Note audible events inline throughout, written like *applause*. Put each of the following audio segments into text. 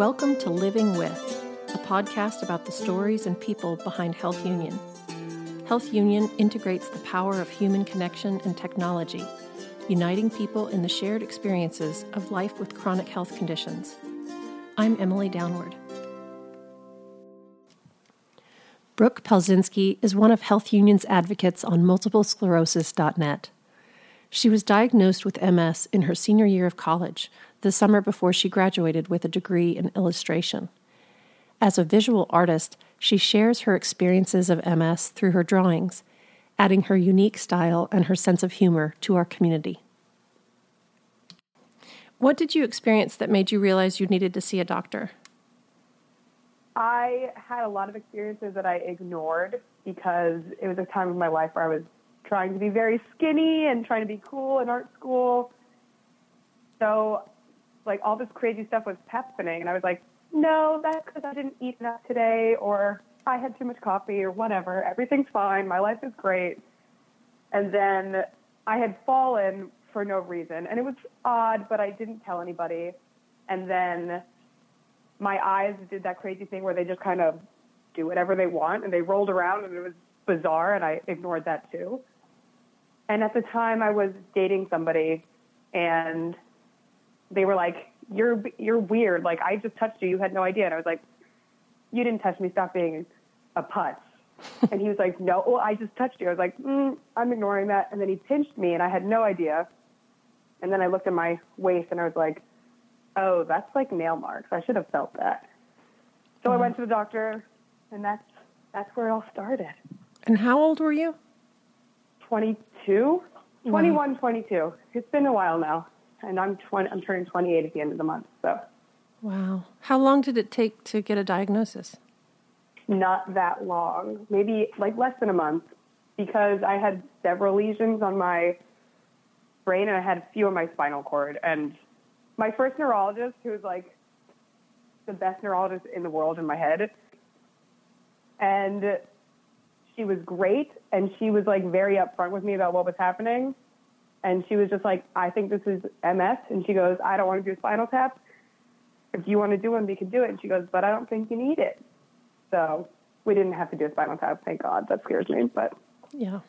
Welcome to Living With, a podcast about the stories and people behind Health Union. Health Union integrates the power of human connection and technology, uniting people in the shared experiences of life with chronic health conditions. I'm Emily Downward. Brooke Pelzinski is one of Health Union's advocates on multiplesclerosis.net. She was diagnosed with MS in her senior year of college, the summer before she graduated with a degree in illustration. As a visual artist, she shares her experiences of MS through her drawings, adding her unique style and her sense of humor to our community. What did you experience that made you realize you needed to see a doctor? I had a lot of experiences that I ignored because it was a time of my life where I was trying to be very skinny and trying to be cool in art school. So, like, all this crazy stuff was happening. And I was like, no, that's because I didn't eat enough today, or I had too much coffee, or whatever. Everything's fine. My life is great. And then I had fallen for no reason. And it was odd, but I didn't tell anybody. And then my eyes did that crazy thing where they just kind of do whatever they want and they rolled around and it was bizarre and I ignored that too. And at the time, I was dating somebody, and they were like, "You're you're weird. Like I just touched you. You had no idea." And I was like, "You didn't touch me. Stop being a putz." *laughs* and he was like, "No, well, I just touched you." I was like, mm, "I'm ignoring that." And then he pinched me, and I had no idea. And then I looked at my waist, and I was like, "Oh, that's like nail marks. I should have felt that." So mm-hmm. I went to the doctor, and that's that's where it all started. And how old were you? 22, 21, wow. 22. It's been a while now, and I'm 20. I'm turning 28 at the end of the month. So. Wow. How long did it take to get a diagnosis? Not that long. Maybe like less than a month, because I had several lesions on my brain and I had a few on my spinal cord. And my first neurologist, who was like the best neurologist in the world in my head, and she was great and she was like very upfront with me about what was happening. And she was just like, I think this is MS. And she goes, I don't want to do a spinal tap. If you want to do one, we can do it. And she goes, but I don't think you need it. So we didn't have to do a spinal tap. Thank God. That scares me. But yeah.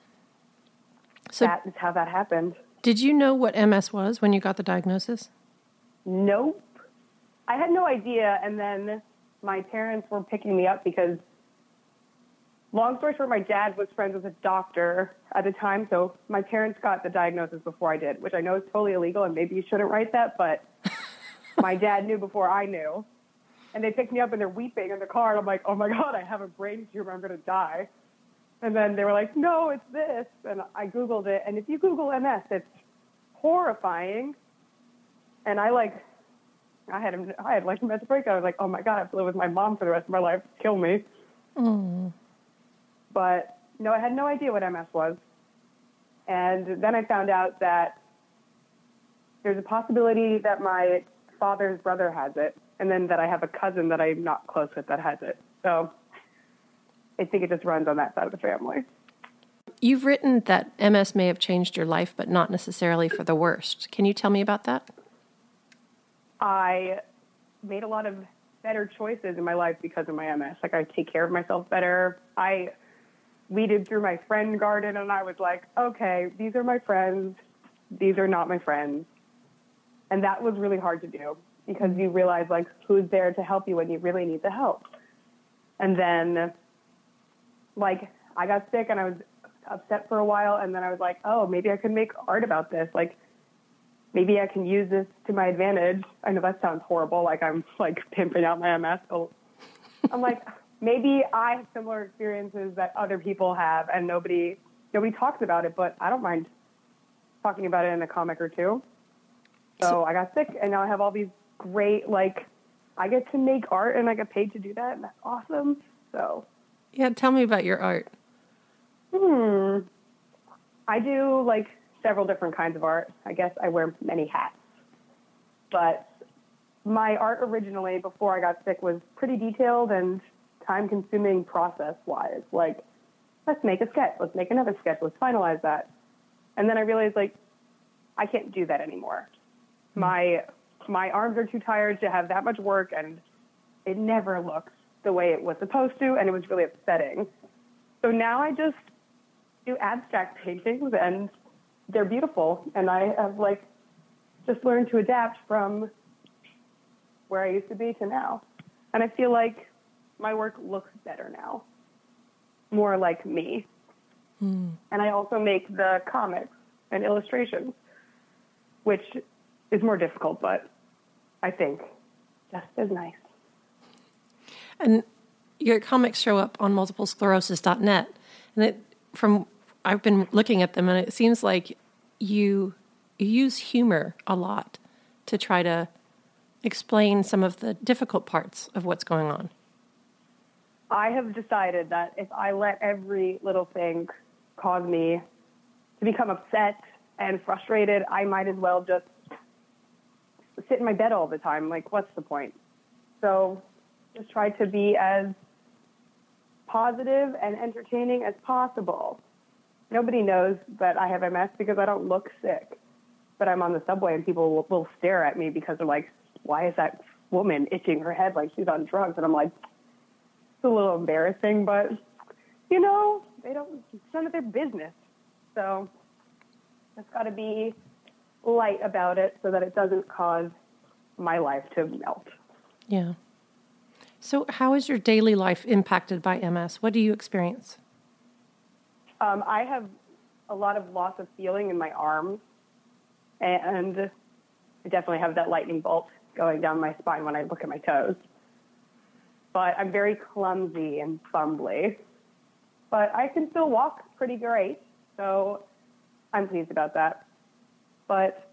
So that is how that happened. Did you know what MS was when you got the diagnosis? Nope. I had no idea. And then my parents were picking me up because long story short, my dad was friends with a doctor at the time, so my parents got the diagnosis before I did, which I know is totally illegal and maybe you shouldn't write that, but *laughs* my dad knew before I knew. And they picked me up and they're weeping in the car, and I'm like, oh my God, I have a brain tumor, I'm going to die. And then they were like, no, it's this. And I Googled it, and if you Google MS, it's horrifying. And I like, I had, I had like a mental breakdown. I was like, oh my God, I have to live with my mom for the rest of my life. Kill me. Mm. But no, I had no idea what MS was. And then I found out that there's a possibility that my father's brother has it, and then that I have a cousin that I'm not close with that has it. So I think it just runs on that side of the family. You've written that MS may have changed your life, but not necessarily for the worst. Can you tell me about that? I made a lot of better choices in my life because of my MS. Like I take care of myself better. I weeded through my friend garden and I was like, okay, these are my friends. These are not my friends. And that was really hard to do because you realize like who's there to help you when you really need the help. And then like I got sick and I was upset for a while and then I was like, oh, maybe I could make art about this. Like maybe I can use this to my advantage. I know that sounds horrible, like I'm like pimping out my MS. *laughs* I'm like, maybe I have similar experiences that other people have, and nobody nobody talks about it. But I don't mind talking about it in a comic or two. So, so I got sick, and now I have all these great like I get to make art, and I get paid to do that, and that's awesome. So yeah, tell me about your art. Hmm. I do like several different kinds of art. I guess I wear many hats. But my art originally, before I got sick, was pretty detailed and time consuming process wise. Like, let's make a sketch, let's make another sketch, let's finalize that. And then I realized like I can't do that anymore. Mm-hmm. My my arms are too tired to have that much work and it never looks the way it was supposed to, and it was really upsetting. So now I just do abstract paintings, and they're beautiful, and I have like just learned to adapt from where I used to be to now. And I feel like my work looks better now, more like me. Mm. And I also make the comics and illustrations, which is more difficult, but I think just as nice. And your comics show up on multiplesclerosis.net. And it, from I've been looking at them, and it seems like you, you use humor a lot to try to explain some of the difficult parts of what's going on. I have decided that if I let every little thing cause me to become upset and frustrated, I might as well just sit in my bed all the time. Like, what's the point? So just try to be as positive and entertaining as possible. Nobody knows that I have MS because I don't look sick. But I'm on the subway and people will, will stare at me because they're like, why is that woman itching her head like she's on drugs? And I'm like, it's a little embarrassing, but you know, they don't, it's none of their business. So it's got to be light about it so that it doesn't cause my life to melt. Yeah. So, how is your daily life impacted by MS? What do you experience? Um, I have a lot of loss of feeling in my arms, and I definitely have that lightning bolt going down my spine when I look at my toes. But I'm very clumsy and fumbly. But I can still walk pretty great, so I'm pleased about that. But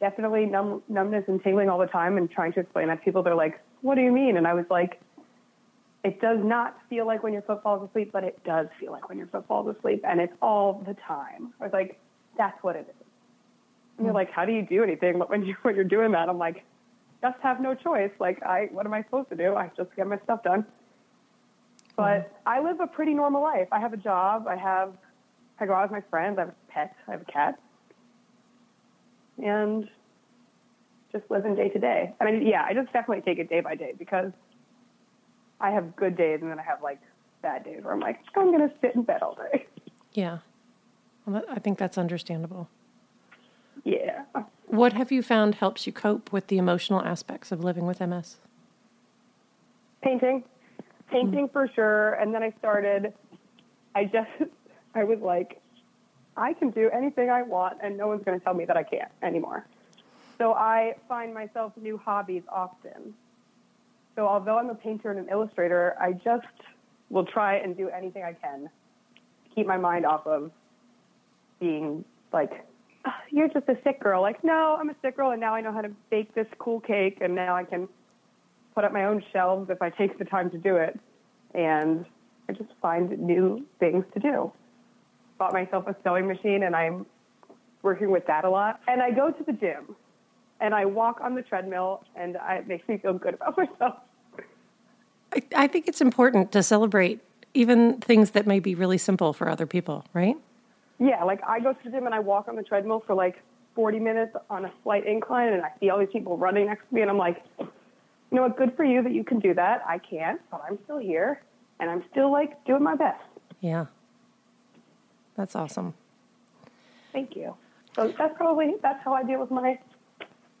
definitely numb, numbness and tingling all the time, and trying to explain that to people, they're like, "What do you mean?" And I was like, "It does not feel like when your foot falls asleep, but it does feel like when your foot falls asleep, and it's all the time." I was like, "That's what it is." And they're like, "How do you do anything when you when you're doing that?" I'm like, "Just have no choice. Like, I what am I supposed to do? I just get my stuff done." But mm-hmm. I live a pretty normal life. I have a job. I have I go out with my friends. I have a pet. I have a cat and just living day to day. I mean, yeah, I just definitely take it day by day because I have good days and then I have like bad days where I'm like, I'm going to sit in bed all day. Yeah. I think that's understandable. Yeah. What have you found helps you cope with the emotional aspects of living with MS? Painting. Painting mm-hmm. for sure. And then I started, I just, *laughs* I was like, I can do anything I want and no one's going to tell me that I can't anymore. So I find myself new hobbies often. So although I'm a painter and an illustrator, I just will try and do anything I can to keep my mind off of being like, *sighs* you're just a sick girl. Like, no, I'm a sick girl and now I know how to bake this cool cake and now I can put up my own shelves if I take the time to do it. And I just find new things to do bought myself a sewing machine and I'm working with that a lot. And I go to the gym and I walk on the treadmill and I, it makes me feel good about *laughs* myself. I, I think it's important to celebrate even things that may be really simple for other people, right? Yeah, like I go to the gym and I walk on the treadmill for like 40 minutes on a slight incline and I see all these people running next to me and I'm like, you know what, good for you that you can do that. I can't, but I'm still here and I'm still like doing my best. Yeah. That's awesome. Thank you. So that's probably that's how I deal with my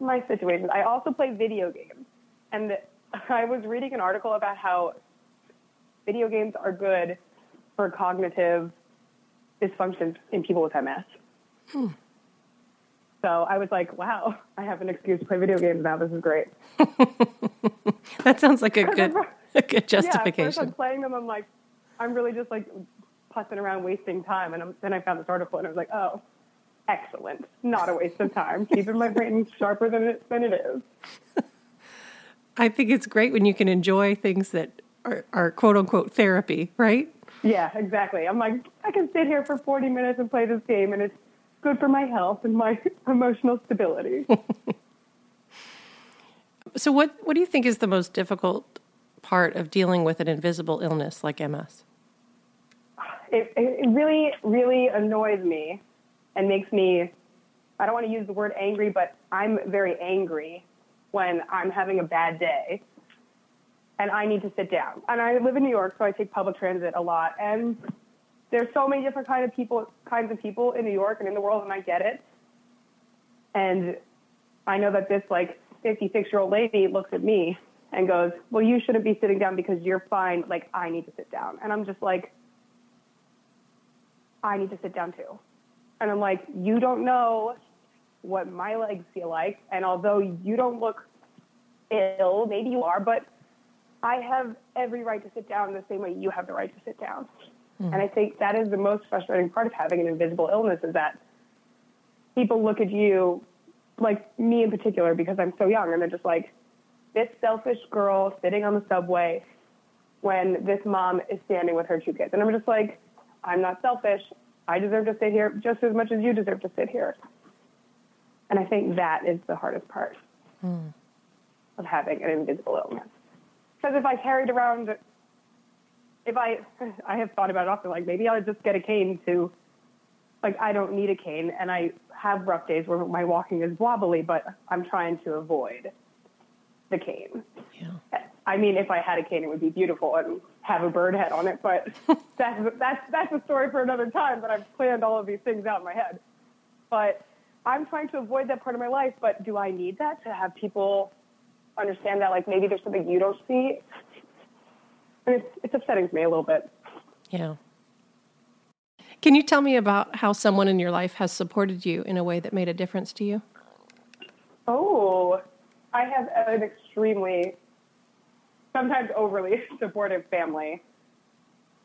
my situations. I also play video games, and *laughs* I was reading an article about how video games are good for cognitive dysfunction in people with MS. Hmm. So I was like, wow, I have an excuse to play video games now. This is great. *laughs* that sounds like a *laughs* good, a good justification. Yeah, first I'm playing them, I'm like, I'm really just like putzing around wasting time. And I'm, then I found this article and I was like, oh, excellent. Not a waste of time. *laughs* Keeping my brain sharper than it, than it is. I think it's great when you can enjoy things that are, are quote unquote therapy, right? Yeah, exactly. I'm like, I can sit here for 40 minutes and play this game and it's good for my health and my *laughs* emotional stability. *laughs* so what, what do you think is the most difficult part of dealing with an invisible illness like MS? it, it really, really annoys me and makes me, I don't want to use the word angry, but I'm very angry when I'm having a bad day. And I need to sit down. And I live in New York, so I take public transit a lot. And there's so many different kind of people, kinds of people in New York and in the world, and I get it. And I know that this like 56 year old lady looks at me and goes, "Well, you shouldn't be sitting down because you're fine. Like I need to sit down." And I'm just like, I need to sit down too. And I'm like, you don't know what my legs feel like. And although you don't look ill, maybe you are, but I have every right to sit down the same way you have the right to sit down. Mm-hmm. And I think that is the most frustrating part of having an invisible illness is that people look at you, like me in particular, because I'm so young, and they're just like, this selfish girl sitting on the subway when this mom is standing with her two kids. And I'm just like, I'm not selfish. I deserve to sit here just as much as you deserve to sit here. And I think that is the hardest part mm. of having an invisible illness. Because if I carried around, if I, I have thought about it often, like maybe I'll just get a cane to, like I don't need a cane, and I have rough days where my walking is wobbly, but I'm trying to avoid the cane. Yeah. I mean, if I had a cane, it would be beautiful and have a bird head on it. But *laughs* that's that's that's a story for another time. But I've planned all of these things out in my head. But I'm trying to avoid that part of my life. But do I need that to have people understand that? Like maybe there's something you don't see. And it's it's upsetting to me a little bit. Yeah. Can you tell me about how someone in your life has supported you in a way that made a difference to you? Oh, I have an extremely, sometimes overly *laughs* supportive family.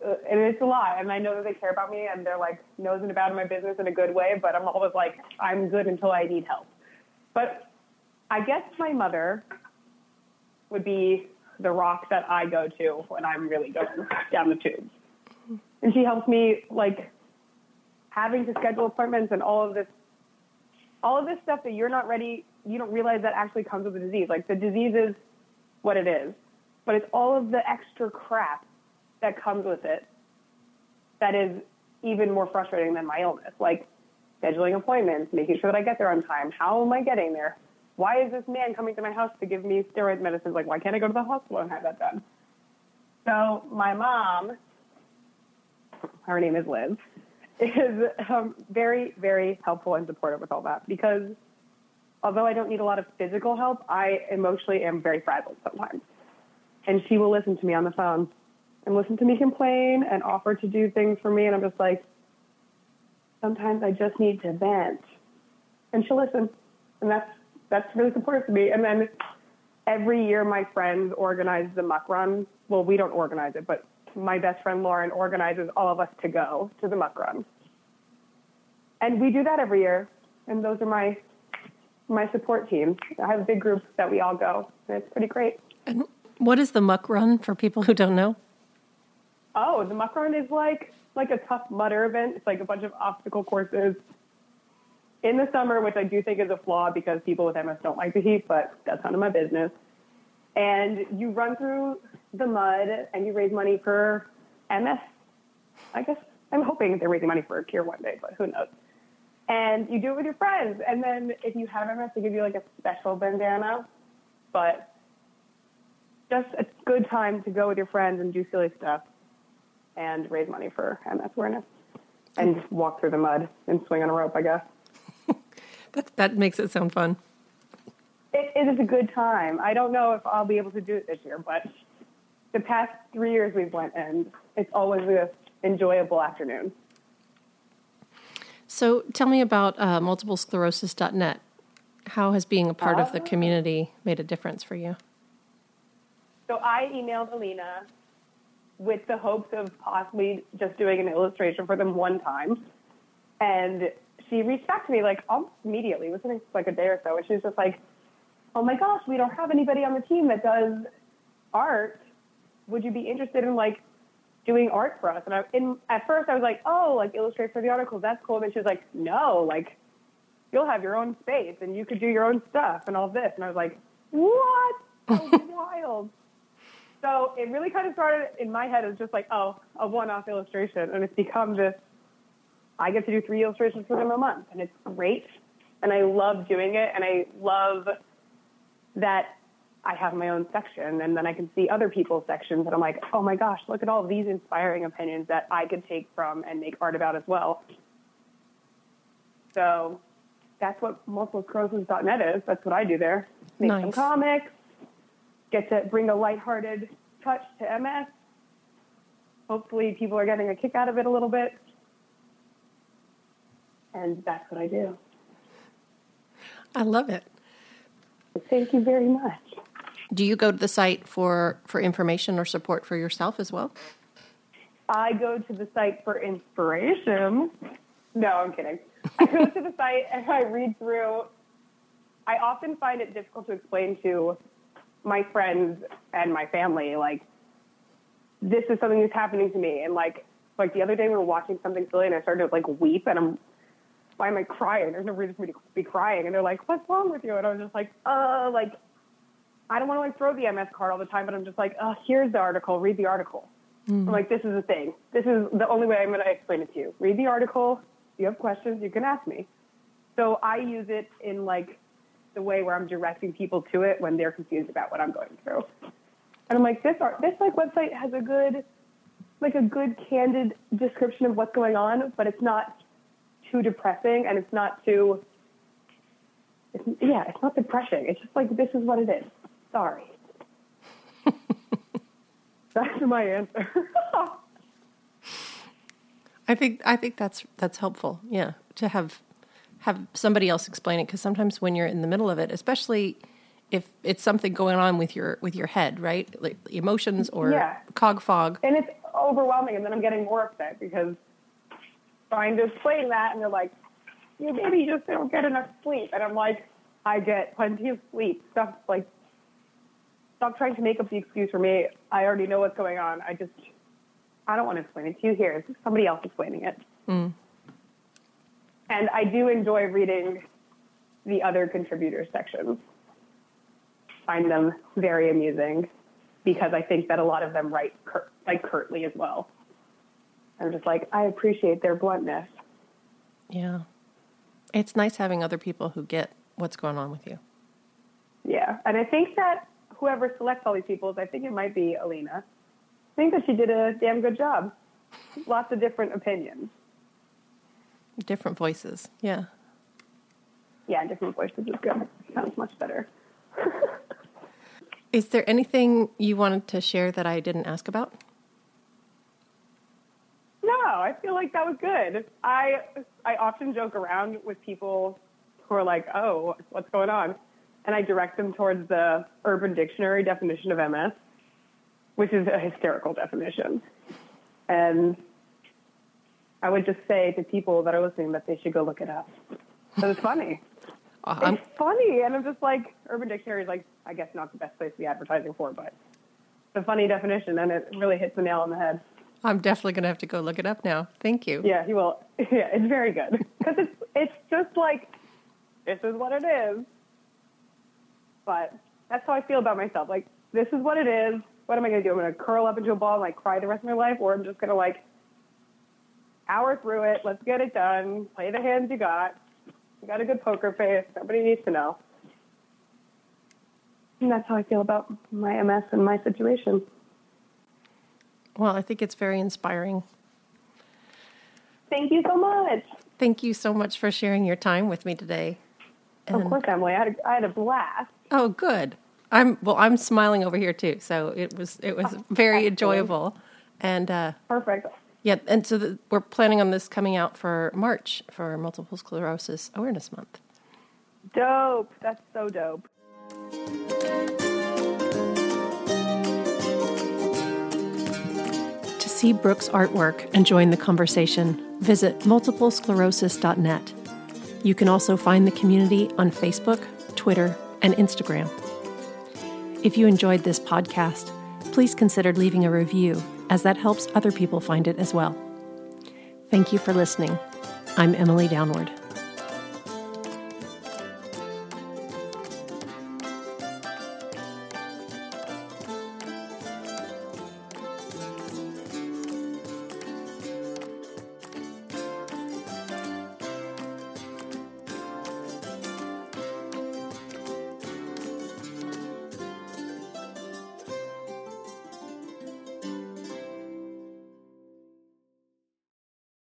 Uh, and it's a lot. And I know that they care about me and they're like nosing about in my business in a good way, but I'm always like, I'm good until I need help. But I guess my mother would be the rock that I go to when I'm really going down the tubes. And she helps me like having to schedule appointments and all of this all of this stuff that you're not ready you don't realize that actually comes with the disease. Like the disease is what it is, but it's all of the extra crap that comes with it that is even more frustrating than my illness. Like scheduling appointments, making sure that I get there on time. How am I getting there? Why is this man coming to my house to give me steroid medicines? Like, why can't I go to the hospital and have that done? So my mom, her name is Liz, *laughs* is um, very, very helpful and supportive with all that because although I don't need a lot of physical help, I emotionally am very fragile sometimes. And she will listen to me on the phone and listen to me complain and offer to do things for me. And I'm just like, sometimes I just need to vent. And she'll listen. And that's, that's really supportive to me. And then every year my friends organize the muck run. Well, we don't organize it, but my best friend Lauren organizes all of us to go to the muck run. And we do that every year. And those are my my support team. I have a big group that we all go. And it's pretty great. And what is the muck run for people who don't know? Oh, the muck run is like like a Tough Mudder event. It's like a bunch of obstacle courses in the summer, which I do think is a flaw because people with MS don't like the heat, but that's none of my business. And you run through the mud and you raise money for MS. I guess I'm hoping they're raising money for a cure one day, but who knows? and you do it with your friends. And then if you have MS, they give you like a special bandana. But just a good time to go with your friends and do silly stuff and raise money for MS awareness and walk through the mud and swing on a rope, I guess. That, that makes it sound fun. It, it is a good time. I don't know if I'll be able to do it this year, but the past three years we've went and it's always an enjoyable afternoon. So tell me about uh, multiplesclerosis.net. How has being a part uh, of the ah. community made a difference for you? So I emailed Alina with the hopes of possibly just doing an illustration for them one time. And she reached out to me like almost immediately, within like a day or so. And she was just like, oh my gosh, we don't have anybody on the team that does art. Would you be interested in like doing art for us. And I, in, at first I was like, oh, like illustrate for the articles. That's cool. And she was like, no, like you'll have your own space and you could do your own stuff and all this. And I was like, what? *laughs* wild. So it really kind of started in my head as just like, oh, a one-off illustration. And it's become this, I get to do three illustrations for them a month and it's great. And I love doing it. And I love that I have my own section and then I can see other people's sections and I'm like, oh my gosh, look at all these inspiring opinions that I could take from and make art about as well. So that's what multiplesclerosis.net is. That's what I do there. Make Nice. some comics, get to bring a lighthearted touch to MS. Hopefully people are getting a kick out of it a little bit. And that's what I do. I love it. Thank you very much. Do you go to the site for for information or support for yourself as well? I go to the site for inspiration. No, I'm kidding. I go to the site and I read through. I often find it difficult to explain to my friends and my family, like, this is something that's happening to me. And like, like the other day we were watching something silly and I started to like weep and I'm, why am I crying? There's no reason for me to be crying. And they're like, what's wrong with you? And I was just like, uh, like, I don't want to like throw the MS card all the time, but I'm just like, uh, here's the article, read the article. I'm like, this is the thing. This is the only way I'm going to explain it to you. Read the article. If you have questions, you can ask me. So I use it in like the way where I'm directing people to it when they're confused about what I'm going through. And I'm like, this art, this like website has a good, like a good candid description of what's going on, but it's not too depressing and it's not too, it's, yeah, it's not depressing. It's just like, this is what it is. Sorry. *laughs* That's my answer. *laughs* I think I think that's that's helpful. Yeah, to have have somebody else explain it because sometimes when you're in the middle of it, especially if it's something going on with your with your head, right? Like emotions or Yeah. cog fog. and it's overwhelming, and then I'm getting more upset because trying to explain that, and they're like, "You maybe you just don't get enough sleep," and I'm like, "I get plenty of sleep." Stop like, stop trying to make up the excuse for me. I already know what's going on. I just, I don't want to explain it to you here. It's somebody else explaining it. Mm. And I do enjoy reading the other contributors sections. Find them very amusing because I think that a lot of them write curt, like curtly as well. I'm just like, I appreciate their bluntness. Yeah, it's nice having other people who get what's going on with you. Yeah. And I think that whoever selects all these people, I think it might be Alina. I think that she did a damn good job. Lots of different opinions. Different voices. Yeah. Yeah, different voices is good. Sounds much better. *laughs* Is there anything you wanted to share that I didn't ask about? I feel like that was good. I I often joke around with people who are like, "Oh, what's going on?" And I direct them towards the Urban Dictionary definition of MS, which is a hysterical definition. And I would just say to people that are listening that they should go look it up. Because it's funny. *laughs* Uh, I'm, It's funny, and I'm just like, Urban Dictionary is like, I guess not the best place to be advertising for, but it's a funny definition, and it really hits the nail on the head. I'm definitely going to have to go look it up now. Thank you. Yeah, you will. *laughs* Yeah, it's very good *laughs* because it's it's just like this is what it is. But that's how I feel about myself. Like this is what it is. What am I going to do? I'm going to curl up into a ball and like cry the rest of my life, or I'm just going to like hour through it. Let's get it done. Play the hands you got. You got a good poker face. Nobody needs to know. And that's how I feel about my MS and my situation. Well, I think it's very inspiring. Thank you so much. Thank you so much for sharing your time with me today. Of course, Emily. I had a, I had a blast. Oh, good. I'm well. I'm smiling over here too. So it was it was *laughs* very excellent. enjoyable, and uh, Perfect. yeah. And so the, we're planning on this coming out for March for Multiple Sclerosis Awareness Month. Dope. That's so dope. See Brooke's artwork and join the conversation, visit multiplesclerosis.net. You can also find the community on Facebook, Twitter, and Instagram. If you enjoyed this podcast, please consider leaving a review, as that helps other people find it as well. Thank you for listening. I'm Emily Downward.